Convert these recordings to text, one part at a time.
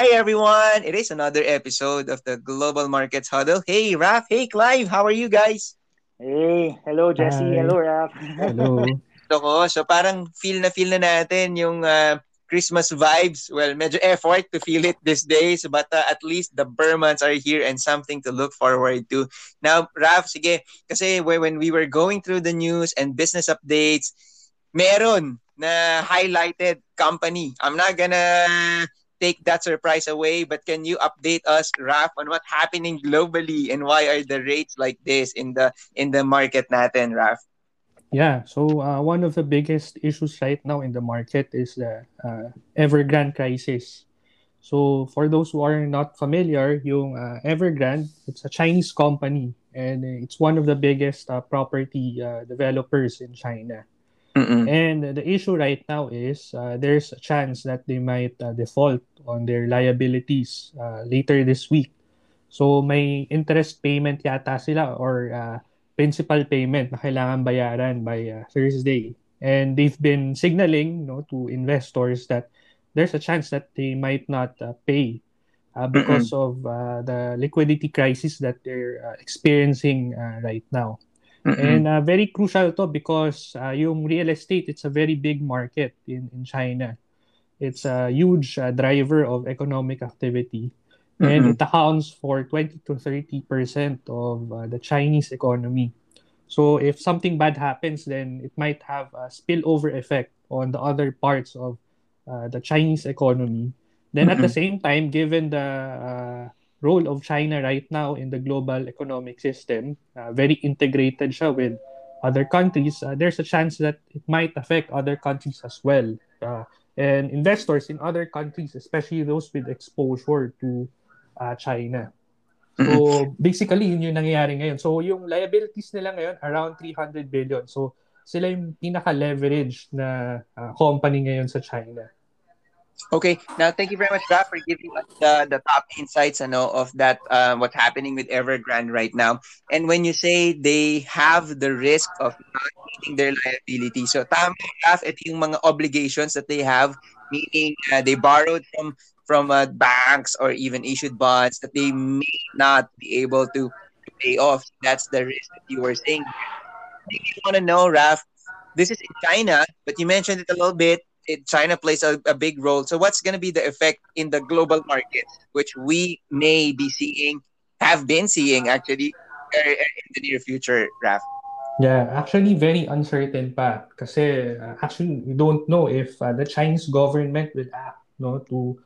Hi everyone! It is another episode of the Global Markets Huddle. Hey Raf, hey Clive, how are you guys? Hey, hello Jesse, Hi. hello Raf. Hello. Ako, so parang feel na feel na natin yung uh, Christmas vibes. Well, medyo effort to feel it these days, but uh, at least the Burmans are here and something to look forward to. Now, Raf, sige, kasi when we were going through the news and business updates, meron na highlighted company. I'm not gonna take that surprise away, but can you update us, Raf, on what's happening globally and why are the rates like this in the in the market natin, Raf? Yeah, so uh, one of the biggest issues right now in the market is the uh, Evergrande crisis. So for those who are not familiar, yung uh, Evergrande, it's a Chinese company and it's one of the biggest uh, property uh, developers in China. Mm-mm. And the issue right now is uh, there's a chance that they might uh, default on their liabilities uh, later this week. So may interest payment yata sila or uh, principal payment na kailangan bayaran by uh, Thursday. And they've been signaling no, to investors that there's a chance that they might not uh, pay uh, because of uh, the liquidity crisis that they're uh, experiencing uh, right now. Mm-mm. And uh, very crucial to because uh, yung real estate, it's a very big market in, in China. It's a huge uh, driver of economic activity. And Mm-mm. it accounts for 20 to 30% of uh, the Chinese economy. So if something bad happens, then it might have a spillover effect on the other parts of uh, the Chinese economy. Then at the same time, given the uh, role of China right now in the global economic system, uh, very integrated siya with other countries, uh, there's a chance that it might affect other countries as well. Uh, and investors in other countries, especially those with exposure to uh, China. So basically, yun yung nangyayari ngayon. So yung liabilities nila ngayon, around 300 billion. So sila yung pinaka-leverage na uh, company ngayon sa China. Okay. Now, thank you very much, Raf, for giving us the, the top insights ano, of that, uh, what's happening with Evergrande right now. And when you say they have the risk of not meeting their liability, so tama, Raf, ito yung mga obligations that they have, meaning uh, they borrowed from from uh, banks or even issued bonds that they may not be able to, pay off. That's the risk that you were saying. If you want to know, Raf, this is in China, but you mentioned it a little bit. China plays a, a big role. So, what's going to be the effect in the global markets, which we may be seeing, have been seeing actually uh, in the near future, Raf? Yeah, actually very uncertain pa kasi uh, actually we don't know if uh, the Chinese government will act no to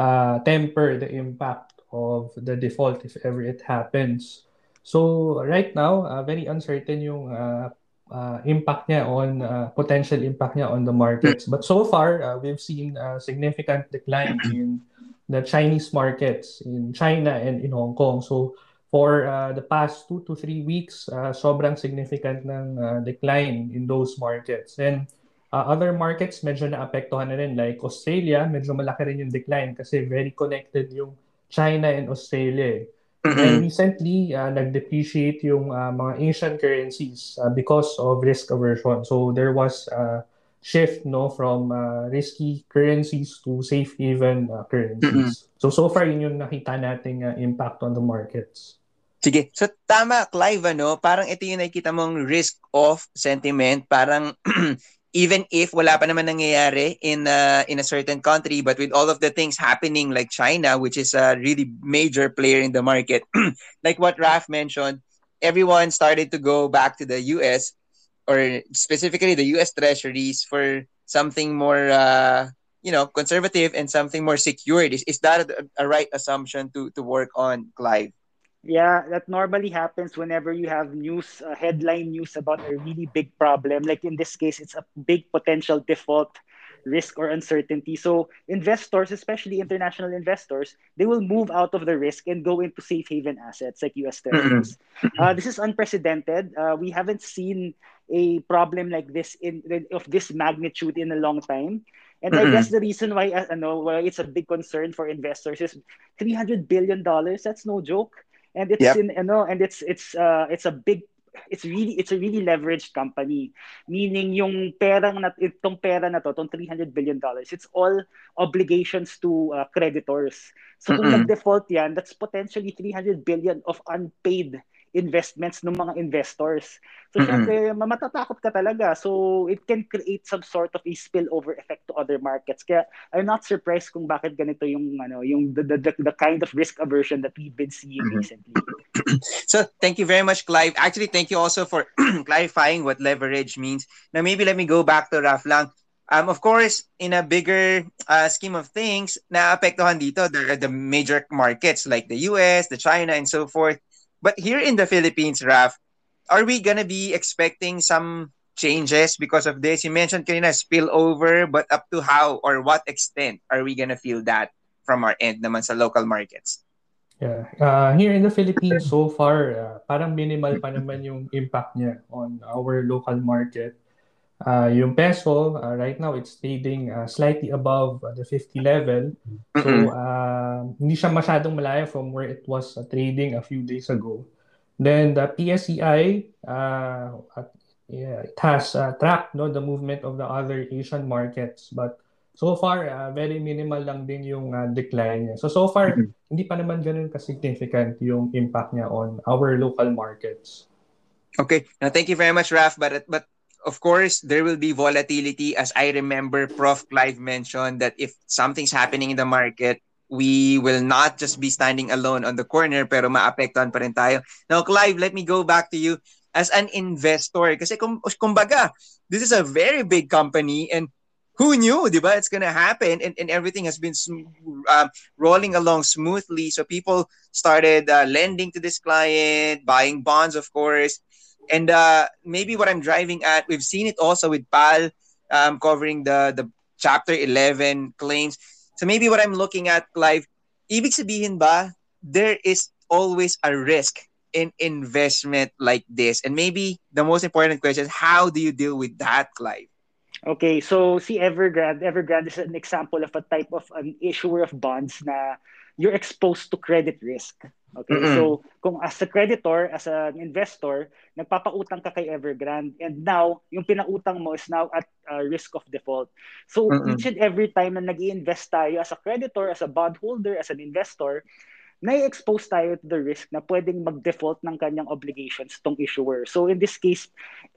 uh, temper the impact of the default if ever it happens. So right now, uh, very uncertain yung uh, uh, impact niya on uh, potential impact niya on the markets. But so far, uh, we've seen a significant decline in the Chinese markets in China and in Hong Kong. So for uh, the past two to three weeks, uh, sobrang significant ng uh, decline in those markets. And uh, other markets, medyo naapektuhan na rin. Like Australia, medyo malaki rin yung decline kasi very connected yung China and Australia. And recently, uh, nag-depreciate yung uh, mga Asian currencies uh, because of risk aversion. So there was a shift no from uh, risky currencies to safe haven uh, currencies. So so far yun yung nakita nating uh, impact on the markets. Sige. So, tama, Clive, ano? Parang ito yung nakikita mong risk-off sentiment. Parang even if wala pa naman nangyayari in uh, in a certain country, but with all of the things happening like China, which is a really major player in the market, like what Raf mentioned, everyone started to go back to the US or specifically the US treasuries for something more uh, you know, conservative and something more secured. Is, is that a, a right assumption to to work on, Clive? Yeah, that normally happens whenever you have news, uh, headline news about a really big problem. Like in this case, it's a big potential default risk or uncertainty. So investors, especially international investors, they will move out of the risk and go into safe haven assets like US Treasuries. Uh, this is unprecedented. Uh, we haven't seen a problem like this in of this magnitude in a long time. And I Mm-mm. guess the reason why, uh, ano, why it's a big concern for investors is 300 billion dollars. That's no joke. And it's Yep. in, ano, and it's it's uh, it's a big it's really it's a really leveraged company meaning yung perang na itong pera na to tong 300 billion dollars it's all obligations to uh, creditors so kung Mm-mm. nag-default yan that's potentially 300 billion of unpaid investments ng mga investors. So, Mm-mm. syempre, mamatatakot ka talaga. So, it can create some sort of a spillover effect to other markets. Kaya, I'm not surprised kung bakit ganito yung, ano, yung the, the, the kind of risk aversion that we've been seeing Mhm. recently. So thank you very much, Clive. Actually, thank you also for clarifying what leverage means. Now, maybe let me go back to Raf lang. Um, of course, in a bigger uh, scheme of things, naapektuhan dito the, the major markets like the US, the China, and so forth. But here in the Philippines, Raf, are we gonna be expecting some changes because of this? You mentioned kanina spillover, but up to how or what extent are we gonna feel that from our end naman sa local markets? Yeah. Uh, here in the Philippines, so far, uh, parang minimal pa naman yung impact niya on our local market. Uh, yung peso, uh, right now, it's trading uh, slightly above uh, the 50 level. So, uh, hindi siya masyadong malayo from where it was uh, trading a few days ago. Then, the PSEI, uh, at- yeah, it has uh, tracked no, the movement of the other Asian markets. But so far, uh, very minimal lang din yung uh, decline niya. So, so far, Mhm. hindi pa naman ganun ka-significant yung impact niya on our local markets. Okay. Now, thank you very much, Raf. But but of course, there will be volatility. As I remember, Prof. Clive mentioned that if something's happening in the market, we will not just be standing alone on the corner, pero maapektuhan pa rin tayo. Now, Clive, let me go back to you as an investor. Kasi kum, kumbaga, this is a very big company and who knew, di ba? It's gonna happen and, and everything has been um, rolling along smoothly. So people started uh, lending to this client, buying bonds, of course. And uh, maybe what I'm driving at, we've seen it also with PAL um, covering the, the Chapter 11 claims. So maybe what I'm looking at, Clive, ibig sabihin ba, there is always a risk in investment like this? And maybe the most important question is, how do you deal with that, Clive? Okay, so see Evergrande, Evergrande is an example of a type of an issuer of bonds na you're exposed to credit risk. Okay, Mm-mm. so kung as a creditor, as an investor, nagpapautang ka kay Evergrande and now yung pinautang mo is now at uh, risk of default. So Mm-mm. each and every time na nag invest tayo as a creditor, as a bondholder, as an investor, na-expose tayo to the risk na pwedeng mag-default ng kanyang obligations tong issuer. So in this case,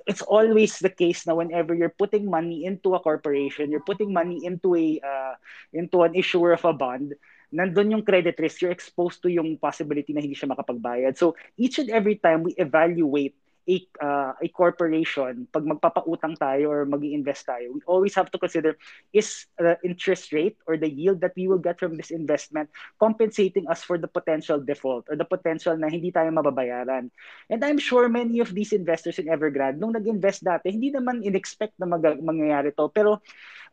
it's always the case na whenever you're putting money into a corporation, you're putting money into a uh, into an issuer of a bond, nandun yung credit risk, you're exposed to yung possibility na hindi siya makapagbayad. So each and every time we evaluate a uh, a corporation pag magpapautang tayo or mag-invest tayo we always have to consider is the interest rate or the yield that we will get from this investment compensating us for the potential default or the potential na hindi tayo mababayaran. And I'm sure many of these investors in Evergrande nung nag-invest dati hindi naman in-expect na mag- mangyayari to. Pero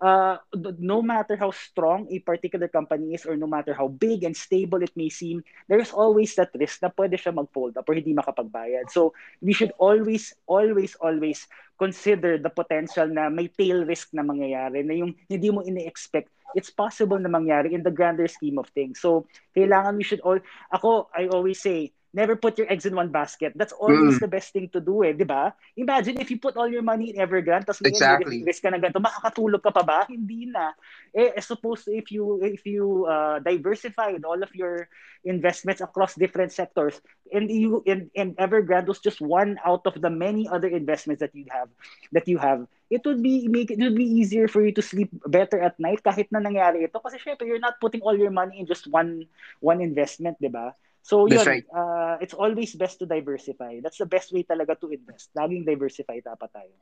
uh, no matter how strong a particular company is or no matter how big and stable it may seem there's always that risk na pwede siya mag-fold up or hindi makapagbayad. So we should always, always, always consider the potential na may tail risk na mangyayari, na yung hindi mo ini-expect, it's possible na mangyari in the grander scheme of things. So, kailangan we should all, ako, I always say, never put your eggs in one basket. That's always Mm. the best thing to do eh, di ba? Imagine if you put all your money in Evergrande, tapos Exactly. risk ka na ganito, makakatulog ka pa ba? Hindi na. Eh, as opposed to if you, if you uh, diversified all of your investments across different sectors, and you and, and Evergrande was just one out of the many other investments that you have that you have it would be make it would be easier for you to sleep better at night kahit na nangyari ito kasi syempre you're not putting all your money in just one one investment, 'di ba? So yun, right. uh, it's always best to diversify. That's the best way talaga to invest. Laging diversify dapat tayo.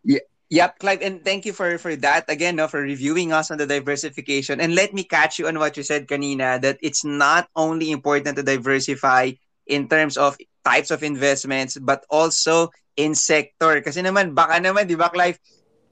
Yep, Clive, and thank you for for that again, no, for reviewing us on the diversification. And let me catch you on what you said, kanina, that it's not only important to diversify in terms of types of investments, but also in sector. Kasi naman, baka naman, di ba, Clive,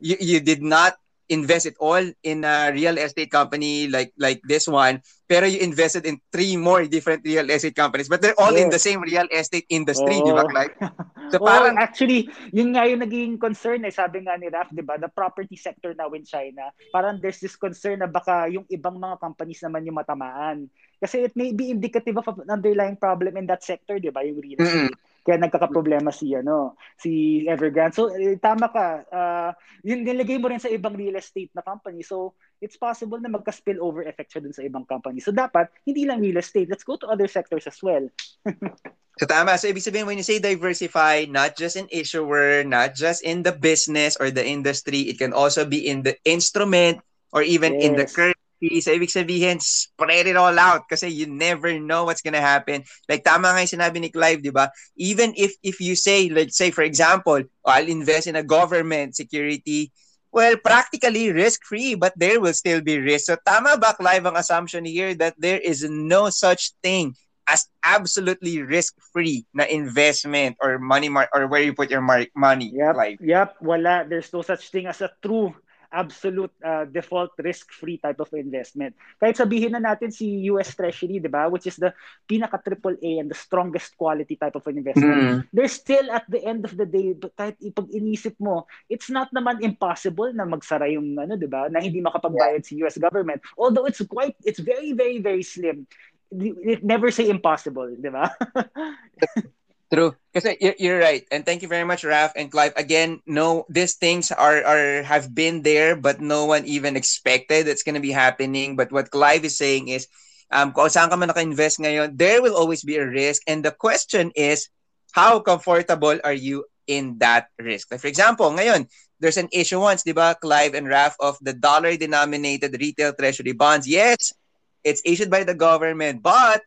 you, you did not invest it all in a real estate company like like this one, pero you invested in three more different real estate companies, but they're all in the Yes. same real estate industry, di ba. Clive? So Oo, parang, actually, yun nga yung naging concern eh. Sabi nga ni Raf, di ba, the property sector now in China, parang there's this concern na baka yung ibang mga companies naman yung matamaan. Kasi it may be indicative of an underlying problem in that sector, di ba, yung real estate. Kaya nagkakaproblema si ano, si Evergrande. So eh, tama ka. Uh, yun nilagay mo rin sa ibang real estate na company. So it's possible na magka-spill over effect siya dun sa ibang company. So dapat hindi lang real estate, let's go to other sectors as well. so tama. So ibig sabihin when you say diversify, not just in issuer, not just in the business or the industry, it can also be in the instrument or even yes. in the currency So, ibig sabihin, spread it all out kasi you never know what's gonna happen. Like, tama nga yung sinabi ni Clive, di ba? Even if if you say, let's say, for example, oh, I'll invest in a government security, well, practically risk-free, but there will still be risk. So, tama ba, Clive, ang assumption here that there is no such thing as absolutely risk-free na investment or money mar- or where you put your mar- money, yep, Clive? Yep, wala. There's no such thing as a true absolute uh, default risk-free type of investment. Kahit sabihin na natin si US Treasury, di ba, which is the pinaka triple A and the strongest quality type of an investment, mm. there's still at the end of the day, kahit pag inisip mo, it's not naman impossible na magsara yung ano, di ba, na hindi makapagbayad yeah. si US government. Although it's quite, it's very, very, very slim. It never say impossible, di ba? True. Because you're right. And thank you very much, Raf and Clive. Again, no, these things are, are have been there, but no one even expected it's going to be happening. But what Clive is saying is, um, kung saan ka man naka-invest ngayon, there will always be a risk. And the question is, how comfortable are you in that risk? Like for example, ngayon, there's an issuance, di ba, Clive and Raf, of the dollar-denominated retail treasury bonds. Yes, it's issued by the government, but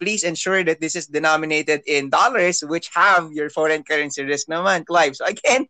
please ensure that this is denominated in dollars, which have your foreign currency risk naman, Clive. So again,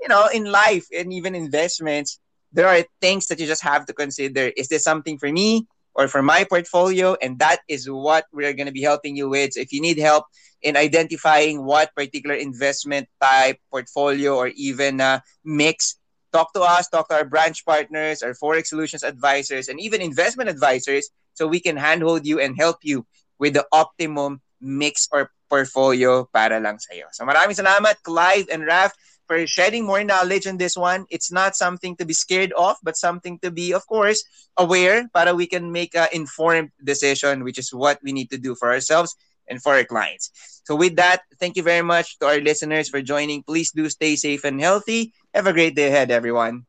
you know, in life and even investments, there are things that you just have to consider. Is this something for me or for my portfolio? And that is what we're going to be helping you with. So if you need help in identifying what particular investment type, portfolio, or even uh, mix, talk to us, talk to our branch partners, our Forex Solutions advisors, and even investment advisors so we can handhold you and help you with the optimum mix or portfolio para lang sa'yo. So maraming salamat, Clive and Raf, for shedding more knowledge on this one. It's not something to be scared of, but something to be, of course, aware para we can make an informed decision, which is what we need to do for ourselves and for our clients. So with that, thank you very much to our listeners for joining. Please do stay safe and healthy. Have a great day ahead, everyone.